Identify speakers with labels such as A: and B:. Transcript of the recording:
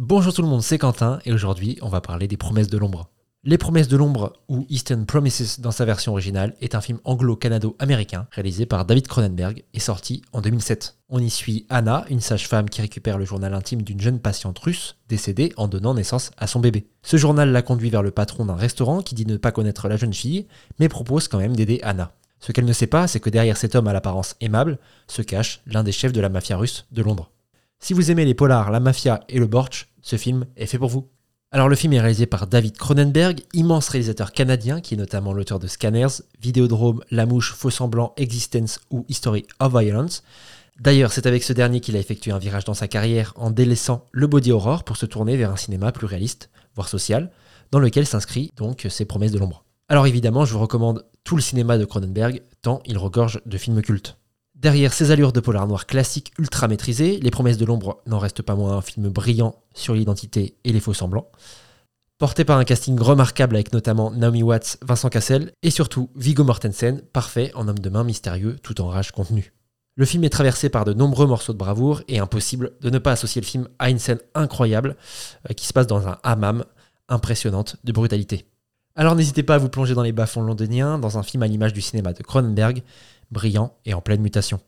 A: Bonjour tout le monde, c'est Quentin et aujourd'hui on va parler des promesses de l'ombre. Les promesses de l'ombre ou Eastern Promises dans sa version originale est un film anglo-canado-américain réalisé par David Cronenberg et sorti en 2007. On y suit Anna, une sage-femme qui récupère le journal intime d'une jeune patiente russe décédée en donnant naissance à son bébé. Ce journal la conduit vers le patron d'un restaurant qui dit ne pas connaître la jeune fille mais propose quand même d'aider Anna. Ce qu'elle ne sait pas, c'est que derrière cet homme à l'apparence aimable se cache l'un des chefs de la mafia russe de Londres. Si vous aimez les polars, la mafia et le borch, ce film est fait pour vous. Alors le film est réalisé par David Cronenberg, immense réalisateur canadien qui est notamment l'auteur de Scanners, Vidéodrome, La Mouche, Faux Semblant, Existence ou History of Violence. D'ailleurs, c'est avec ce dernier qu'il a effectué un virage dans sa carrière en délaissant le body horror pour se tourner vers un cinéma plus réaliste, voire social, dans lequel s'inscrit donc ses promesses de l'ombre. Alors évidemment, je vous recommande tout le cinéma de Cronenberg, tant il regorge de films cultes. Derrière ces allures de polar noir classique ultra maîtrisées, Les Promesses de l'ombre n'en reste pas moins un film brillant sur l'identité et les faux semblants. Porté par un casting remarquable avec notamment Naomi Watts, Vincent Cassel et surtout Viggo Mortensen, parfait en homme de main mystérieux tout en rage contenue. Le film est traversé par de nombreux morceaux de bravoure et impossible de ne pas associer le film à une scène incroyable euh, qui se passe dans un hammam impressionnante de brutalité. Alors n'hésitez pas à vous plonger dans les bas-fonds londoniens dans un film à l'image du cinéma de Cronenberg, brillant et en pleine mutation.